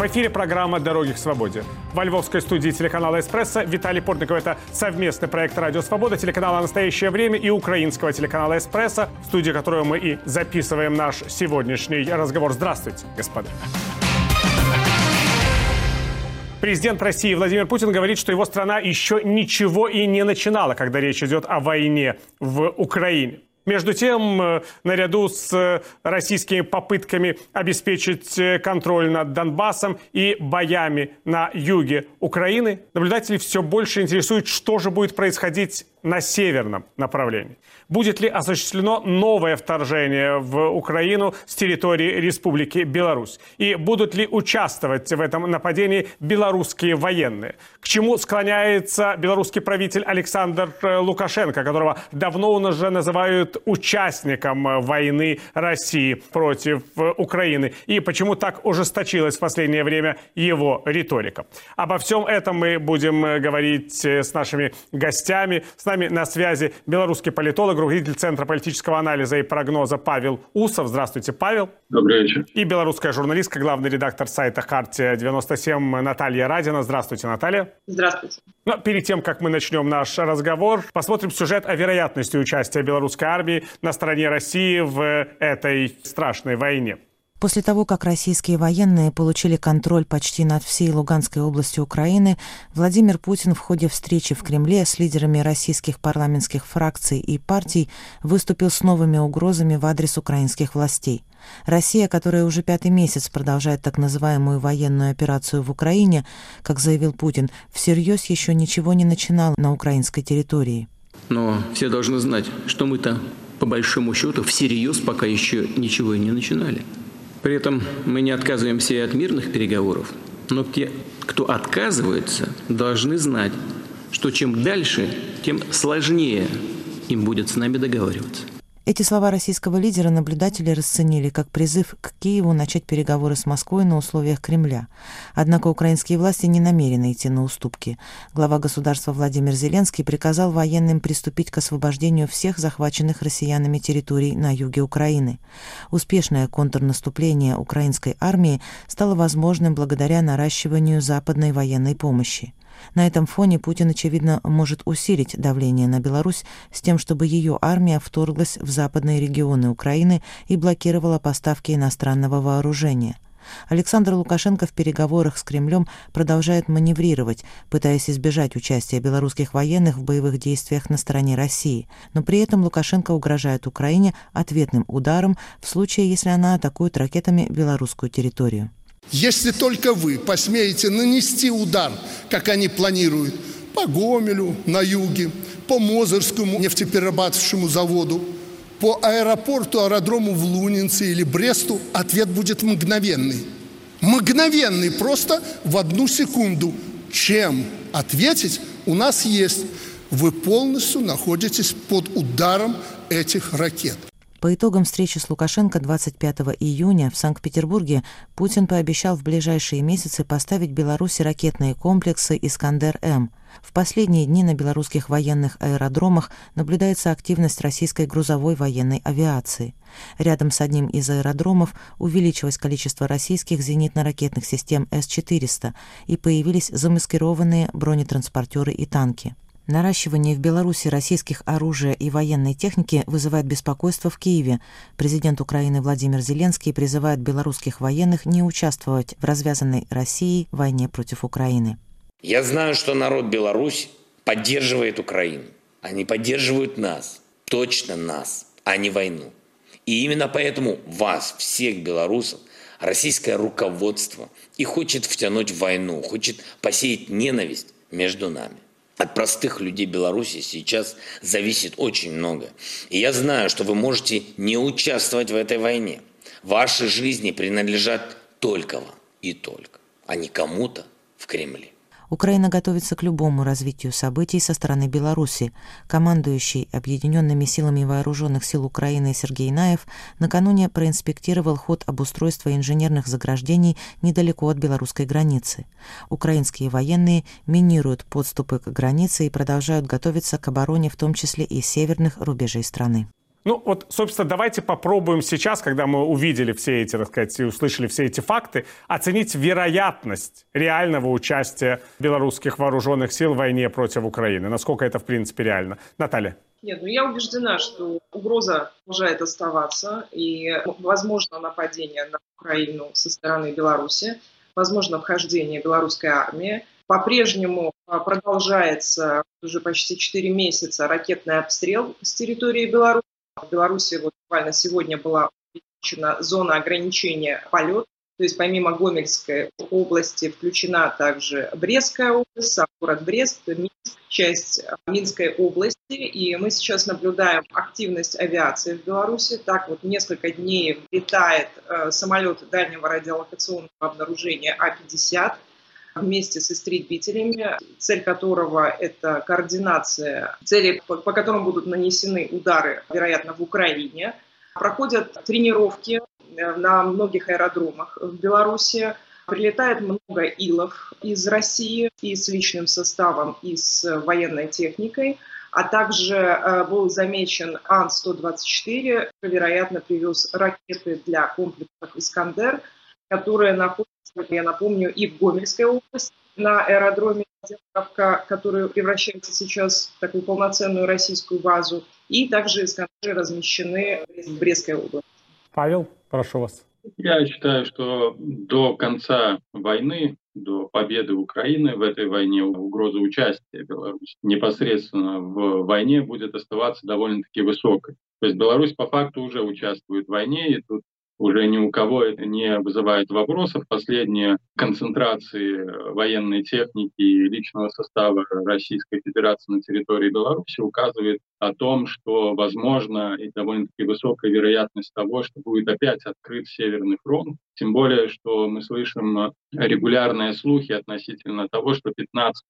В эфире программа «Дороги к свободе». Во львовской студии телеканала «Эспрессо» Виталий Портников. Это совместный проект «Радио Свобода», телеканала «Настоящее время» и украинского телеканала «Эспрессо», в студии которого мы и записываем наш сегодняшний разговор. Здравствуйте, господа. Президент России Владимир Путин говорит, что его страна еще ничего и не начинала, когда речь идет о войне в Украине. Между тем, э, наряду с э, российскими попытками обеспечить э, контроль над Донбассом и боями на юге Украины, наблюдатели все больше интересуют, что же будет происходить на северном направлении. Будет ли осуществлено новое вторжение в Украину с территории Республики Беларусь? И будут ли участвовать в этом нападении белорусские военные? К чему склоняется белорусский правитель Александр Лукашенко, которого давно уже называют участником войны России против Украины? И почему так ужесточилась в последнее время его риторика? Обо всем этом мы будем говорить с нашими гостями, с нами на связи белорусский политолог, руководитель Центра политического анализа и прогноза Павел Усов. Здравствуйте, Павел. Добрый вечер. И белорусская журналистка, главный редактор сайта «Хартия-97» Наталья Радина. Здравствуйте, Наталья. Здравствуйте. Но перед тем, как мы начнем наш разговор, посмотрим сюжет о вероятности участия белорусской армии на стороне России в этой страшной войне. После того, как российские военные получили контроль почти над всей Луганской областью Украины, Владимир Путин в ходе встречи в Кремле с лидерами российских парламентских фракций и партий выступил с новыми угрозами в адрес украинских властей. Россия, которая уже пятый месяц продолжает так называемую военную операцию в Украине, как заявил Путин, всерьез еще ничего не начинала на украинской территории. Но все должны знать, что мы-то по большому счету всерьез пока еще ничего и не начинали. При этом мы не отказываемся и от мирных переговоров, но те, кто отказывается, должны знать, что чем дальше, тем сложнее им будет с нами договариваться. Эти слова российского лидера наблюдатели расценили как призыв к Киеву начать переговоры с Москвой на условиях Кремля. Однако украинские власти не намерены идти на уступки. Глава государства Владимир Зеленский приказал военным приступить к освобождению всех захваченных россиянами территорий на юге Украины. Успешное контрнаступление украинской армии стало возможным благодаря наращиванию западной военной помощи. На этом фоне Путин, очевидно, может усилить давление на Беларусь с тем, чтобы ее армия вторглась в западные регионы Украины и блокировала поставки иностранного вооружения. Александр Лукашенко в переговорах с Кремлем продолжает маневрировать, пытаясь избежать участия белорусских военных в боевых действиях на стороне России. Но при этом Лукашенко угрожает Украине ответным ударом в случае, если она атакует ракетами белорусскую территорию. Если только вы посмеете нанести удар, как они планируют, по Гомелю на юге, по Мозырскому нефтеперерабатывающему заводу, по аэропорту, аэродрому в Лунинце или Бресту, ответ будет мгновенный. Мгновенный, просто в одну секунду. Чем ответить у нас есть. Вы полностью находитесь под ударом этих ракет. По итогам встречи с Лукашенко 25 июня в Санкт-Петербурге Путин пообещал в ближайшие месяцы поставить Беларуси ракетные комплексы «Искандер-М». В последние дни на белорусских военных аэродромах наблюдается активность российской грузовой военной авиации. Рядом с одним из аэродромов увеличилось количество российских зенитно-ракетных систем С-400 и появились замаскированные бронетранспортеры и танки. Наращивание в Беларуси российских оружия и военной техники вызывает беспокойство в Киеве. Президент Украины Владимир Зеленский призывает белорусских военных не участвовать в развязанной Россией войне против Украины. Я знаю, что народ Беларусь поддерживает Украину. Они поддерживают нас, точно нас, а не войну. И именно поэтому вас, всех белорусов, российское руководство и хочет втянуть в войну, хочет посеять ненависть между нами. От простых людей Беларуси сейчас зависит очень много. И я знаю, что вы можете не участвовать в этой войне. Ваши жизни принадлежат только вам и только, а не кому-то в Кремле. Украина готовится к любому развитию событий со стороны Беларуси. Командующий Объединенными силами вооруженных сил Украины Сергей Наев накануне проинспектировал ход обустройства инженерных заграждений недалеко от белорусской границы. Украинские военные минируют подступы к границе и продолжают готовиться к обороне, в том числе и северных рубежей страны. Ну вот, собственно, давайте попробуем сейчас, когда мы увидели все эти, так сказать, и услышали все эти факты, оценить вероятность реального участия белорусских вооруженных сил в войне против Украины. Насколько это, в принципе, реально. Наталья. Нет, ну я убеждена, что угроза продолжает оставаться, и возможно нападение на Украину со стороны Беларуси, возможно вхождение белорусской армии. По-прежнему продолжается уже почти 4 месяца ракетный обстрел с территории Беларуси. В Беларуси вот буквально сегодня была увеличена зона ограничения полета. То есть помимо Гомельской области включена также Брестская область, город Брест, Минск, часть Минской области. И мы сейчас наблюдаем активность авиации в Беларуси. Так вот несколько дней летает э, самолет дальнего радиолокационного обнаружения А-50 вместе с истребителями, цель которого – это координация целей, по, по которым будут нанесены удары, вероятно, в Украине. Проходят тренировки э, на многих аэродромах в Беларуси. Прилетает много илов из России и с личным составом, и с военной техникой. А также э, был замечен Ан-124, вероятно, привез ракеты для комплексов «Искандер», которые находятся я напомню, и в Гомельской области на аэродроме Кавка, который превращается сейчас в такую полноценную российскую базу, и также эскадры размещены в Брестской области. Павел, прошу вас. Я считаю, что до конца войны, до победы Украины в этой войне, угроза участия Беларуси непосредственно в войне будет оставаться довольно-таки высокой. То есть Беларусь по факту уже участвует в войне, и тут уже ни у кого это не вызывает вопросов. Последние концентрации военной техники и личного состава Российской Федерации на территории Беларуси указывает о том, что возможно и довольно-таки высокая вероятность того, что будет опять открыт Северный фронт. Тем более, что мы слышим регулярные слухи относительно того, что 15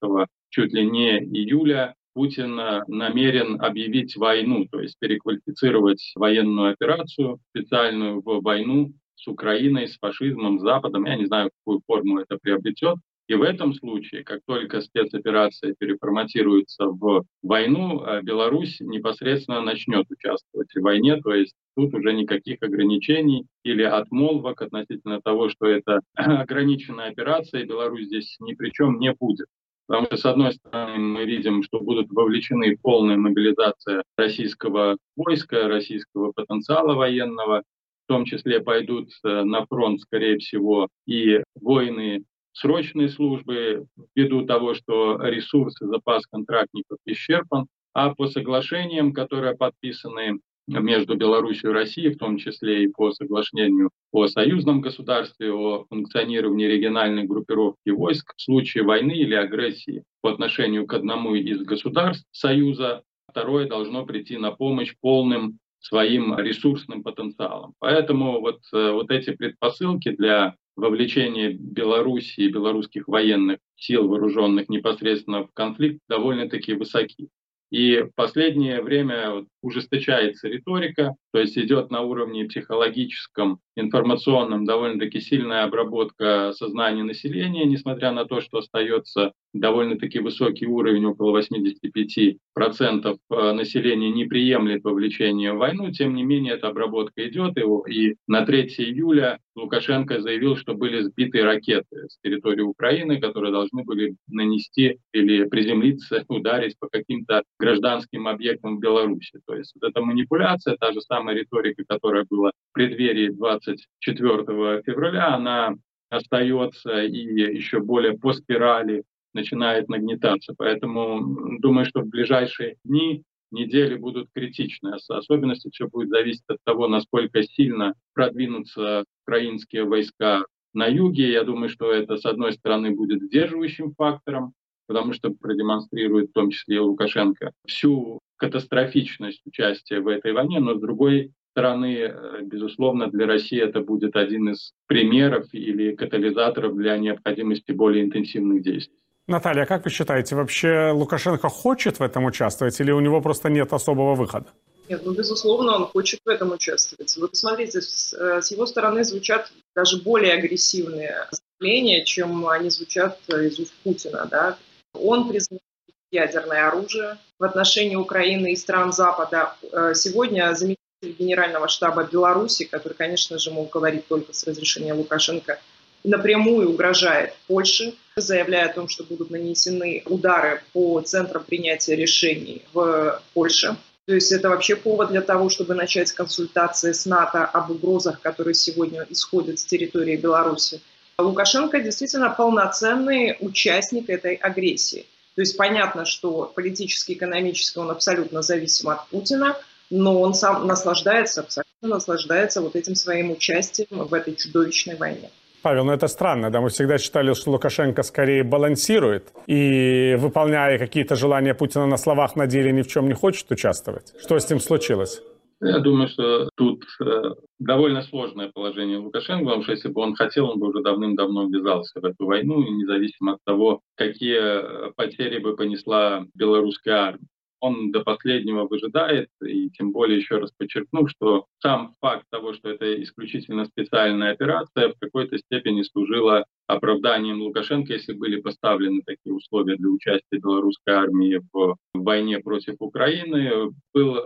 чуть ли не июля Путин э, намерен объявить войну, то есть переквалифицировать военную операцию специальную в войну с Украиной, с фашизмом, с Западом. Я не знаю, какую форму это приобретет. И в этом случае, как только спецоперация переформатируется в войну, э, Беларусь непосредственно начнет участвовать в войне, то есть тут уже никаких ограничений или отмолвок относительно того, что это ограниченная операция, Беларусь здесь ни при чем не будет. Потому что, с одной стороны, мы видим, что будут вовлечены полная мобилизация российского войска, российского потенциала военного, в том числе пойдут э, на фронт, скорее всего, и воины срочной службы, ввиду того, что ресурсы, запас контрактников исчерпан, а по соглашениям, которые подписаны между Беларусью и Россией, в том числе и по соглашению о союзном государстве, о функционировании региональной группировки войск в случае войны или агрессии по отношению к одному из государств Союза, второе должно прийти на помощь полным своим ресурсным потенциалом. Поэтому вот, э, вот эти предпосылки для вовлечения Беларуси и белорусских военных сил вооруженных непосредственно в конфликт довольно-таки высоки. И в последнее время ужесточается риторика, то есть идет на уровне психологическом, информационном довольно-таки сильная обработка сознания населения, несмотря на то, что остается довольно-таки высокий уровень, около 85% э, населения не приемлет вовлечение в войну, тем не менее эта обработка идет, и, и на 3 июля Лукашенко заявил, что были сбиты ракеты с территории Украины, которые должны были нанести или приземлиться, ударить по каким-то гражданским объектам в Беларуси. То есть вот эта манипуляция, та же самая риторика, которая была в преддверии 24 февраля, она остается и еще более по спирали начинает нагнетаться. Поэтому думаю, что в ближайшие дни недели будут критичны. Особенности все будет зависеть от того, насколько сильно продвинутся украинские войска на юге. Я думаю, что это, с одной стороны, будет сдерживающим фактором, потому что продемонстрирует в том числе и Лукашенко всю катастрофичность участия в этой войне, но с другой стороны, э, безусловно, для России это будет один из примеров или катализаторов для необходимости более интенсивных действий. Наталья, как вы считаете, вообще Лукашенко хочет в этом участвовать или у него просто нет особого выхода? Нет, ну, безусловно, он хочет в этом участвовать. Вы посмотрите, с, э, его стороны звучат даже более агрессивные заявления, чем они звучат из уст Путина. Да? Он признает ядерное оружие в отношении Украины и стран Запада. Э, сегодня замечательно Генерального штаба Беларуси, который, конечно же, мог говорить только с разрешения Лукашенко, напрямую угрожает Польше, заявляя о том, что будут нанесены удары по центрам принятия решений в Польше. То есть это вообще повод для того, чтобы начать консультации с НАТО об угрозах, которые сегодня исходят с территории Беларуси. Лукашенко действительно полноценный участник этой агрессии. То есть понятно, что политически, экономически он абсолютно зависим от Путина, но он сам наслаждается, абсолютно наслаждается вот этим своим участием в этой чудовищной войне. Павел, ну это странно, да, мы всегда считали, что Лукашенко скорее балансирует и, выполняя какие-то желания Путина на словах, на деле ни в чем не хочет участвовать. Что с ним случилось? Я думаю, что тут э, довольно сложное положение Лукашенко, потому что если бы он хотел, он бы уже давным-давно ввязался в эту войну, и независимо от того, какие э, потери бы понесла белорусская армия он до последнего выжидает, и тем более еще раз подчеркну, что сам факт того, что это исключительно специальная операция, в какой-то степени служила оправданием Лукашенко, если были поставлены такие условия для участия белорусской армии в войне против Украины, был э,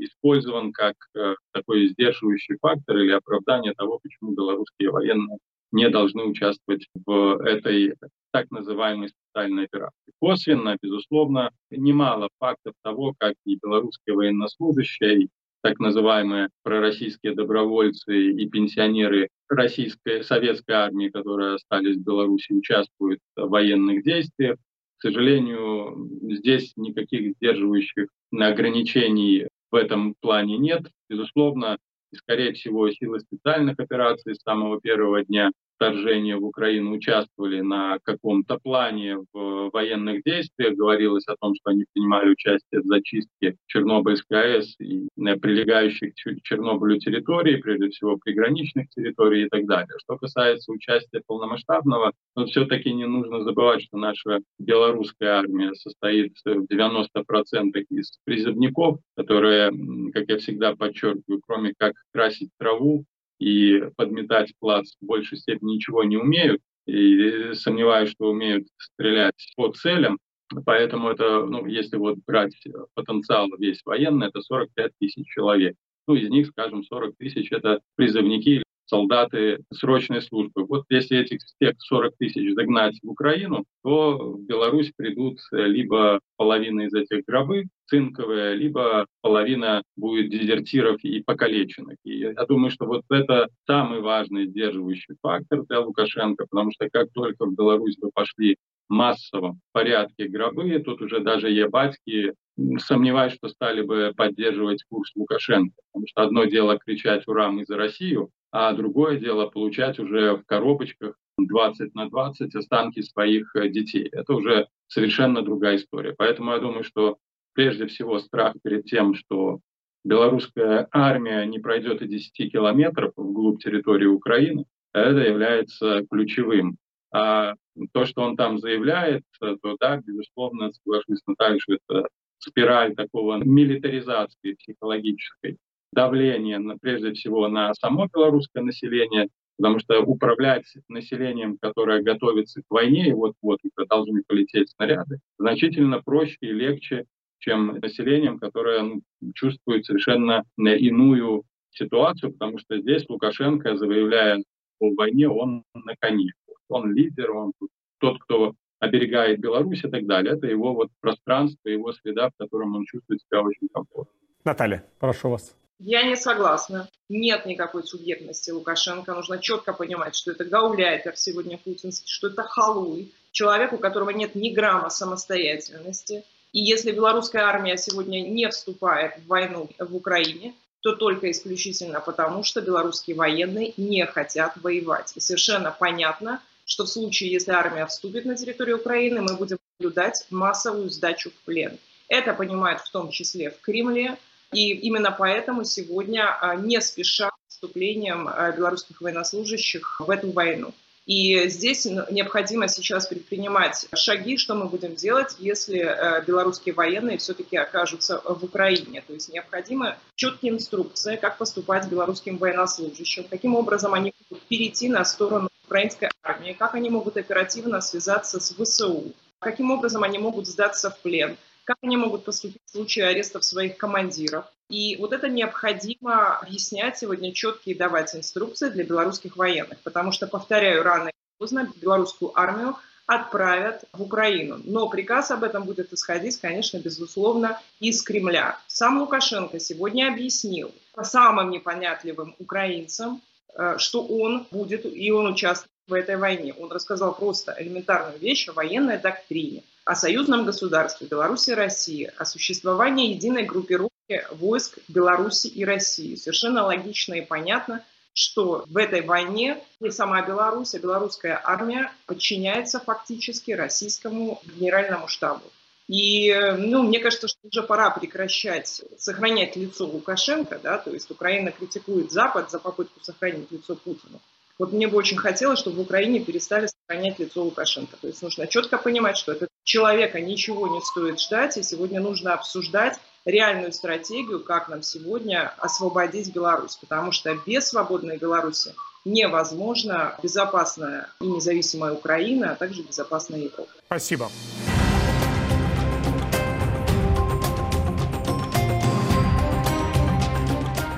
использован как э, такой сдерживающий фактор или оправдание того, почему белорусские военные не должны участвовать в этой так называемой специальной операции. Косвенно, безусловно, немало фактов того, как и белорусские военнослужащие, так называемые пророссийские добровольцы и пенсионеры российской, советской армии, которые остались в Беларуси, участвуют в военных действиях. К сожалению, здесь никаких сдерживающих ограничений в этом плане нет. Безусловно, и, скорее всего, силы специальных операций с самого первого дня вторжения в Украину участвовали на каком-то плане в военных действиях. Говорилось о том, что они принимали участие в зачистке Чернобыльской АЭС и прилегающих к Чернобылю территорий, прежде всего приграничных территорий и так далее. Что касается участия полномасштабного, но все-таки не нужно забывать, что наша белорусская армия состоит в 90% из призывников, которые, как я всегда подчеркиваю, кроме как красить траву, и подметать плац в большей степени ничего не умеют. И сомневаюсь, что умеют стрелять по целям. Поэтому это, ну, если вот брать потенциал весь военный, это 45 тысяч человек. Ну, из них, скажем, 40 тысяч – это призывники солдаты срочной службы. Вот если этих всех 40 тысяч загнать в Украину, то в Беларусь придут либо половина из этих гробы цинковые, либо половина будет дезертиров и покалеченных. И я думаю, что вот это самый важный сдерживающий фактор для Лукашенко, потому что как только в Беларусь бы пошли массовом порядке гробы, тут уже даже ебатьки сомневаюсь, что стали бы поддерживать курс Лукашенко. Потому что одно дело кричать «Ура, мы за Россию», а другое дело получать уже в коробочках 20 на 20 останки своих э, детей. Это уже совершенно другая история. Поэтому я думаю, что прежде всего страх перед тем, что белорусская армия не пройдет и 10 километров вглубь территории Украины, это является ключевым. А то, что он там заявляет, то да, безусловно, соглашусь с Натальей, что это спираль такого милитаризации психологической давление, на, прежде всего, на само белорусское население, потому что управлять населением, которое готовится к войне, и вот-вот должны полететь снаряды, значительно проще и легче, чем населением, которое ну, чувствует совершенно иную ситуацию, потому что здесь Лукашенко, заявляя о войне, он на коне. Он лидер, он тот, кто оберегает Беларусь и так далее. Это его вот пространство, его среда, в котором он чувствует себя очень комфортно. Наталья, прошу вас. Я не согласна. Нет никакой субъектности Лукашенко. Нужно четко понимать, что это гауляйтер сегодня путинский, что это халуй, человек, у которого нет ни грамма самостоятельности. И если белорусская армия сегодня не вступает в войну в Украине, то только исключительно потому, что белорусские военные не хотят воевать. И совершенно понятно, что в случае, если армия вступит на территорию Украины, мы будем наблюдать массовую сдачу в плен. Это понимают в том числе в Кремле, и именно поэтому сегодня а, не спешат вступлением а, белорусских военнослужащих в эту войну. И здесь необходимо сейчас предпринимать шаги, что мы будем делать, если а, белорусские военные все-таки окажутся в Украине. То есть необходимы четкие инструкции, как поступать белорусским военнослужащим, каким образом они могут перейти на сторону украинской армии, как они могут оперативно связаться с ВСУ, каким образом они могут сдаться в плен, как они могут поступить в случае арестов своих командиров. И вот это необходимо объяснять сегодня четко и давать инструкции для белорусских военных, потому что, повторяю, рано или поздно белорусскую армию отправят в Украину. Но приказ об этом будет исходить, конечно, безусловно, из Кремля. Сам Лукашенко сегодня объяснил самым непонятливым украинцам, э, что он будет и он участвует в этой войне. Он рассказал просто элементарную вещь о военной доктрине, о союзном государстве Беларуси и России, о существовании единой группировки войск Беларуси и России. Совершенно логично и понятно, что в этой войне не сама Беларусь, а белорусская армия подчиняется фактически российскому генеральному штабу. И ну, мне кажется, что уже пора прекращать сохранять лицо Лукашенко, да, то есть Украина критикует Запад за попытку сохранить лицо Путина. Вот мне бы очень хотелось, чтобы в Украине перестали сохранять лицо Лукашенко. То есть нужно четко понимать, что этот человека ничего не стоит ждать, и сегодня нужно обсуждать реальную стратегию, как нам сегодня освободить Беларусь. Потому что без свободной Беларуси невозможно безопасная и независимая Украина, а также безопасная Европа. Спасибо.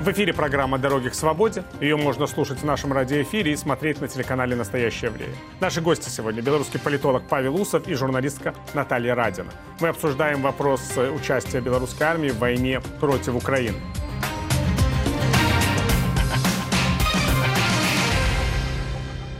В эфире программа «Дороги к свободе». Ее можно слушать в нашем радиоэфире и смотреть на телеканале «Настоящее время». Наши гости сегодня – белорусский политолог Павел Усов и журналистка Наталья Радина. Мы обсуждаем вопрос участия белорусской армии в войне против Украины.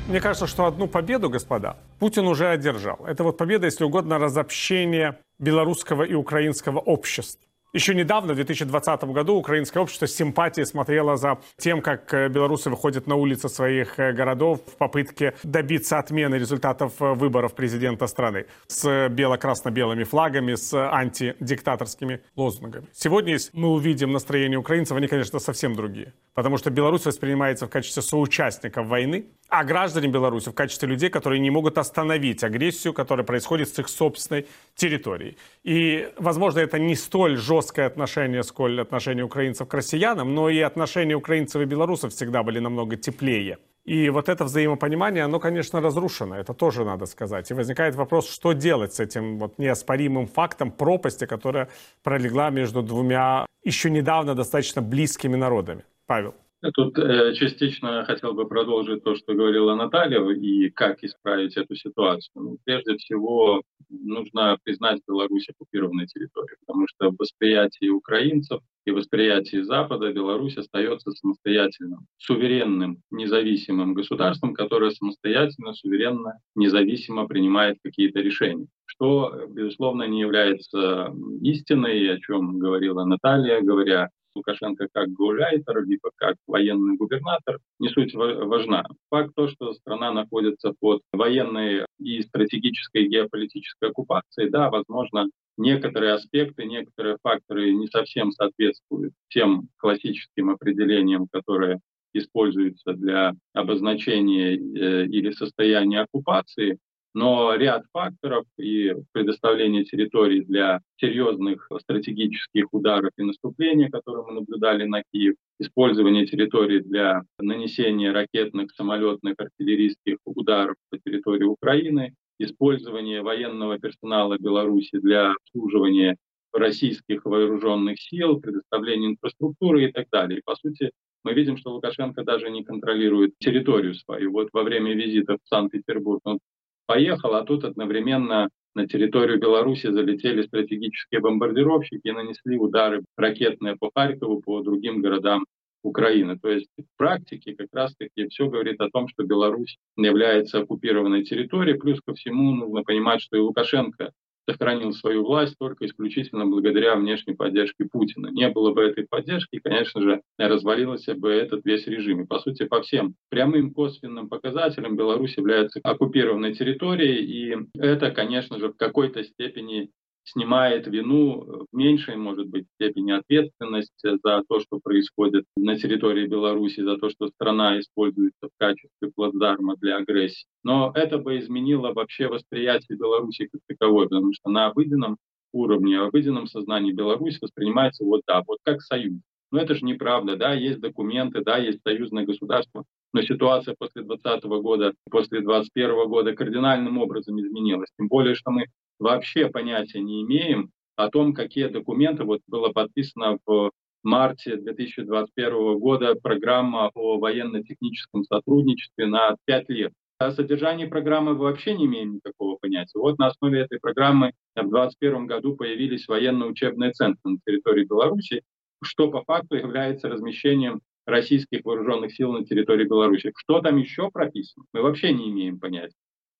Мне кажется, что одну победу, господа, Путин уже одержал. Это вот победа, если угодно, разобщение белорусского и украинского обществ. Еще недавно, в 2020 году, украинское общество с симпатией смотрело за тем, как э, белорусы выходят на улицы своих э, городов в попытке добиться отмены результатов э, выборов президента страны с бело-красно-белыми флагами, с антидиктаторскими лозунгами. Сегодня, если мы увидим настроение украинцев, они, конечно, совсем другие. Потому что Беларусь воспринимается в качестве соучастников войны, а граждане Беларуси в качестве людей, которые не могут остановить агрессию, которая происходит с их собственной территорией. И, возможно, это не столь жесткое отношение, сколь отношение украинцев к россиянам, но и отношения украинцев и белорусов всегда были намного теплее. И вот это взаимопонимание, оно, конечно, разрушено, это тоже надо сказать. И возникает вопрос, что делать с этим вот неоспоримым фактом пропасти, которая пролегла между двумя еще недавно достаточно близкими народами. Павел. Тут э, частично хотел бы продолжить то, что говорила Наталья, и как исправить эту ситуацию. Ну, прежде всего, нужно признать Беларусь оккупированной территорией, потому что в восприятии украинцев и восприятии Запада Беларусь остается самостоятельным, суверенным, независимым государством, которое самостоятельно, суверенно, независимо принимает какие-то решения что, безусловно, не является истиной, о чем говорила Наталья, говоря Лукашенко как гауляйтер, либо как военный губернатор, не суть важна. Факт то, что страна находится под военной и стратегической геополитической оккупацией, да, возможно, некоторые аспекты, некоторые факторы не совсем соответствуют тем классическим определениям, которые используются для обозначения э, или состояния оккупации, но ряд факторов и предоставление территорий для серьезных стратегических ударов и наступления, которые мы наблюдали на Киев, использование территорий для нанесения ракетных, самолетных, артиллерийских ударов по территории Украины, использование военного персонала Беларуси для обслуживания российских вооруженных сил, предоставление инфраструктуры и так далее. По сути, мы видим, что Лукашенко даже не контролирует территорию свою. Вот во время визита в Санкт-Петербург он поехал, а тут одновременно на территорию Беларуси залетели стратегические бомбардировщики и нанесли удары ракетные по Харькову, по другим городам Украины. То есть в практике как раз-таки все говорит о том, что Беларусь является оккупированной территорией. Плюс ко всему нужно понимать, что и Лукашенко сохранил свою власть только исключительно благодаря внешней поддержке Путина. Не было бы этой поддержки, конечно же, развалился бы этот весь режим. И, по сути, по всем прямым косвенным показателям Беларусь является оккупированной территорией, и это, конечно же, в какой-то степени снимает вину в меньшей, может быть, степени ответственность за то, что происходит на территории Беларуси, за то, что страна используется в качестве плацдарма для агрессии. Но это бы изменило вообще восприятие Беларуси как таковой, потому что на обыденном уровне, в обыденном сознании Беларусь воспринимается вот так, вот как союз. Но это же неправда, да, есть документы, да, есть союзное государство, но ситуация после 2020 года, после 2021 года кардинальным образом изменилась. Тем более, что мы вообще понятия не имеем о том, какие документы, вот было подписано в марте 2021 года программа о военно-техническом сотрудничестве на 5 лет. О содержании программы вообще не имеем никакого понятия. Вот на основе этой программы в 2021 году появились военно-учебные центры на территории Беларуси, что по факту является размещением российских вооруженных сил на территории Беларуси. Что там еще прописано, мы вообще не имеем понятия.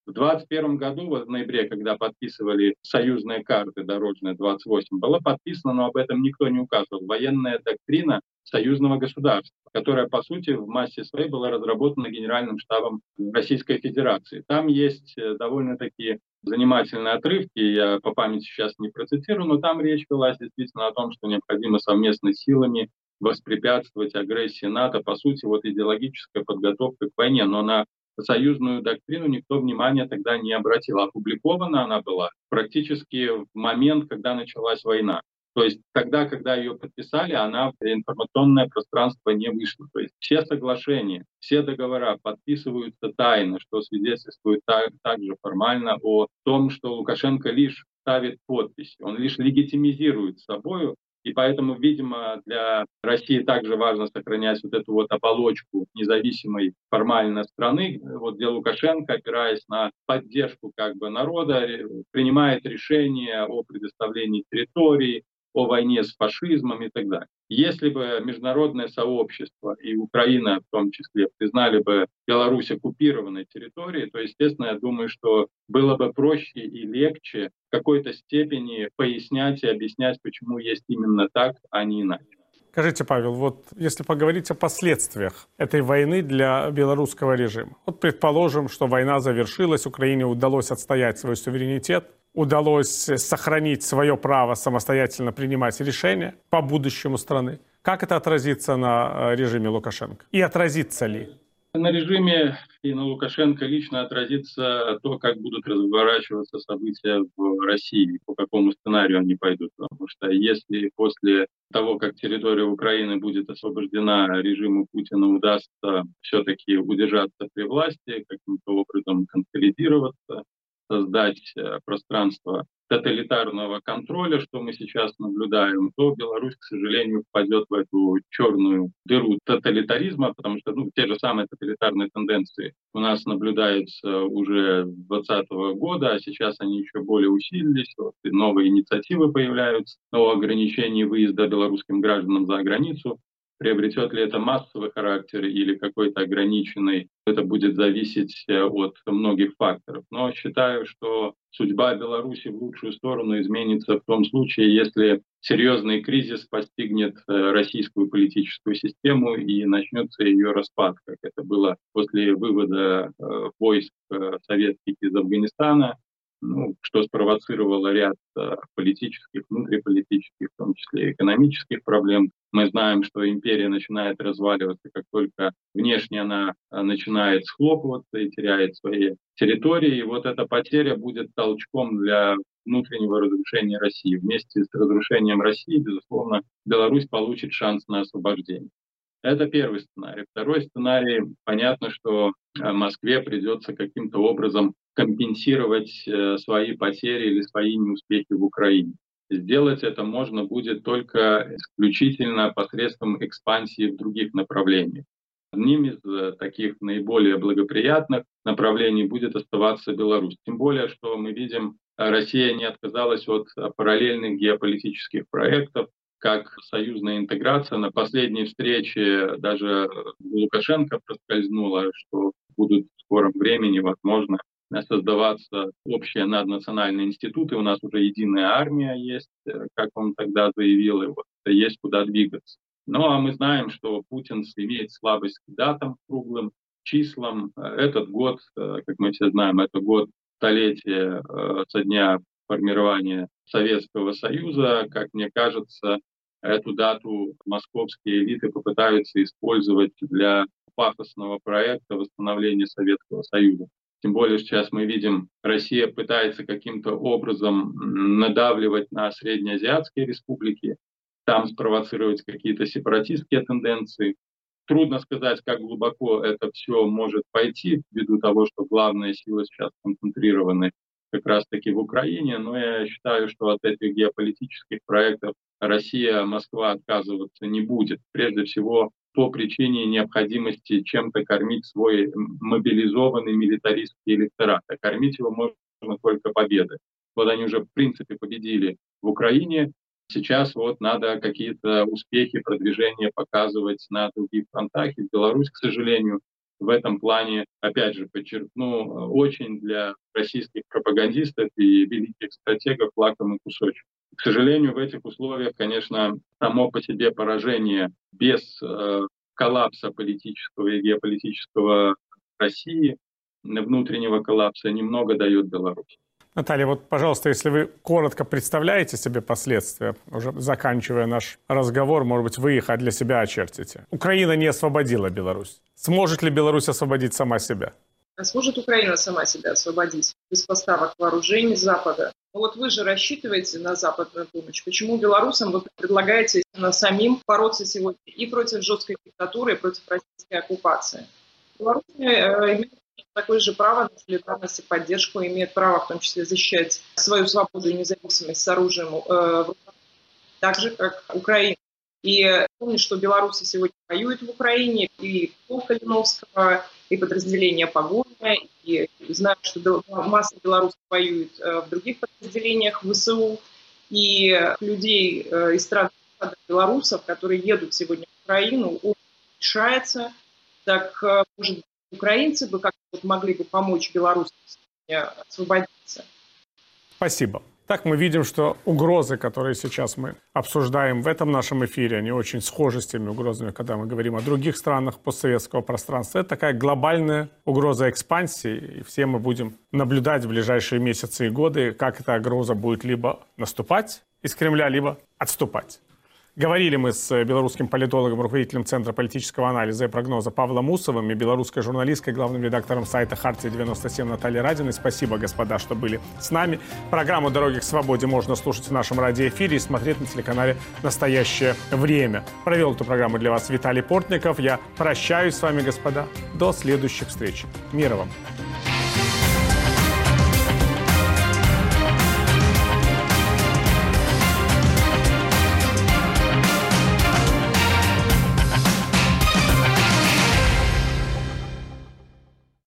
В 2021 году, в ноябре, когда подписывали союзные карты дорожные 28, было подписано, но об этом никто не указывал, военная доктрина союзного государства, которая, по сути, в массе своей была разработана Генеральным штабом Российской Федерации. Там есть э, довольно такие занимательные отрывки, я по памяти сейчас не процитирую, но там речь велась действительно о том, что необходимо совместно силами воспрепятствовать агрессии НАТО, по сути, вот идеологическая подготовка к войне, но на союзную доктрину никто внимания тогда не обратил. Опубликована она была практически в момент, когда началась война. То есть тогда, когда ее подписали, она в информационное пространство не вышла. То есть все соглашения, все договора подписываются тайно, что свидетельствует так, также формально о том, что Лукашенко лишь ставит подпись, он лишь легитимизирует собою и поэтому, видимо, для России также важно сохранять вот эту вот оболочку независимой формально страны, вот где Лукашенко, опираясь на поддержку как бы народа, принимает решения о предоставлении территории, о войне с фашизмом и так далее. Если бы международное сообщество и Украина в том числе признали бы Беларусь оккупированной территорией, то, естественно, я думаю, что было бы проще и легче в какой-то степени пояснять и объяснять, почему есть именно так, а не иначе. Скажите, Павел, вот если поговорить о последствиях этой войны для белорусского режима. Вот предположим, что война завершилась, Украине удалось отстоять свой суверенитет, удалось сохранить свое право самостоятельно принимать решения по будущему страны. Как это отразится на э, режиме Лукашенко? И отразится ли? На режиме и на Лукашенко лично отразится то, как будут разворачиваться события в России, по какому сценарию они пойдут. Потому что если после того, как территория Украины будет освобождена, режиму Путина удастся все-таки удержаться при власти, каким-то образом консолидироваться, создать э, пространство тоталитарного контроля, что мы сейчас наблюдаем, то Беларусь, к сожалению, впадет в эту черную дыру тоталитаризма, потому что ну, те же самые тоталитарные тенденции у нас наблюдаются уже с 2020 года, а сейчас они еще более усилились, вот, и новые инициативы появляются о ограничении выезда белорусским гражданам за границу. Приобретет ли это массовый характер или какой-то ограниченный, это будет зависеть э, от многих факторов. Но считаю, что судьба Беларуси в лучшую сторону изменится в том случае, если серьезный кризис постигнет э, российскую политическую систему и начнется ее распад, как это было после вывода э, войск советских из Афганистана, ну, что спровоцировало ряд политических, внутриполитических, в том числе экономических проблем. Мы знаем, что империя начинает разваливаться, как только внешне она начинает схлопываться и теряет свои территории. И вот эта потеря будет толчком для внутреннего разрушения России. Вместе с разрушением России, безусловно, Беларусь получит шанс на освобождение. Это первый сценарий. Второй сценарий, понятно, что э, Москве придется каким-то образом компенсировать э, свои потери или свои неуспехи в Украине. Сделать это можно будет только исключительно посредством экспансии в других направлениях. Одним из э, таких наиболее благоприятных направлений будет оставаться Беларусь. Тем более, что мы видим, Россия не отказалась от параллельных геополитических проектов, как союзная интеграция. На последней встрече даже Лукашенко проскользнуло, что будут в скором времени, возможно, создаваться общие наднациональные институты. У нас уже единая армия есть, э, как он тогда заявил, и вот есть куда двигаться. Ну а мы знаем, что Путин имеет слабость к датам, круглым числам. Этот год, э, как мы все знаем, это год столетия э, со дня формирования Советского Союза. Как мне кажется, эту дату московские элиты попытаются использовать для пафосного проекта восстановления Советского Союза. Тем более сейчас мы видим, Россия пытается каким-то образом надавливать на среднеазиатские республики, там спровоцировать какие-то сепаратистские тенденции. Трудно сказать, как глубоко это все может пойти, ввиду того, что главные силы сейчас концентрированы как раз-таки в Украине, но я считаю, что от этих геополитических проектов Россия, Москва отказываться не будет. Прежде всего, по причине необходимости чем-то кормить свой мобилизованный милитаристский электорат. А кормить его можно только победой. Вот они уже в принципе победили в Украине, Сейчас вот надо какие-то успехи, продвижения показывать на других фронтах. И Беларусь, к сожалению, в этом плане, опять же, подчеркну, очень для российских пропагандистов и великих стратегов лакомый кусочек. К сожалению, в этих условиях, конечно, само по себе поражение без э, коллапса политического и геополитического России, внутреннего коллапса, немного дает Беларуси. Наталья, вот, пожалуйста, если вы коротко представляете себе последствия, уже заканчивая наш разговор, может быть, вы их для себя очертите. Украина не освободила Беларусь. Сможет ли Беларусь освободить сама себя? А сможет Украина сама себя освободить без поставок вооружений Запада? Ну вот вы же рассчитываете на западную помощь. Почему белорусам вы предлагаете на самим бороться сегодня и против жесткой диктатуры, и против российской оккупации? Беларусь э, имеет такое же право на солидарность и поддержку, имеет право в том числе защищать свою свободу и независимость с оружием э, так же, как Украина. И помню, что белорусы сегодня воюют в Украине, и полк Калиновского, и подразделения Погоня, и знаю, что масса белорусов воюет э, в других подразделениях ВСУ, и людей э, из стран белорусов, которые едут сегодня в Украину, решается, так, может быть, украинцы бы как-то могли бы помочь белорусам освободиться. Спасибо. Так мы видим, что угрозы, которые сейчас мы обсуждаем в этом нашем эфире, они очень схожи с теми угрозами, когда мы говорим о других странах постсоветского пространства. Это такая глобальная угроза экспансии, и все мы будем наблюдать в ближайшие месяцы и годы, как эта угроза будет либо наступать из Кремля, либо отступать. Говорили мы с белорусским политологом, руководителем Центра политического анализа и прогноза Павлом Усовым и белорусской журналисткой, главным редактором сайта «Хартия-97» Натальей Радиной. Спасибо, господа, что были с нами. Программу «Дороги к свободе» можно слушать в нашем радиоэфире и смотреть на телеканале «Настоящее время». Провел эту программу для вас Виталий Портников. Я прощаюсь с вами, господа. До следующих встреч. Мира вам.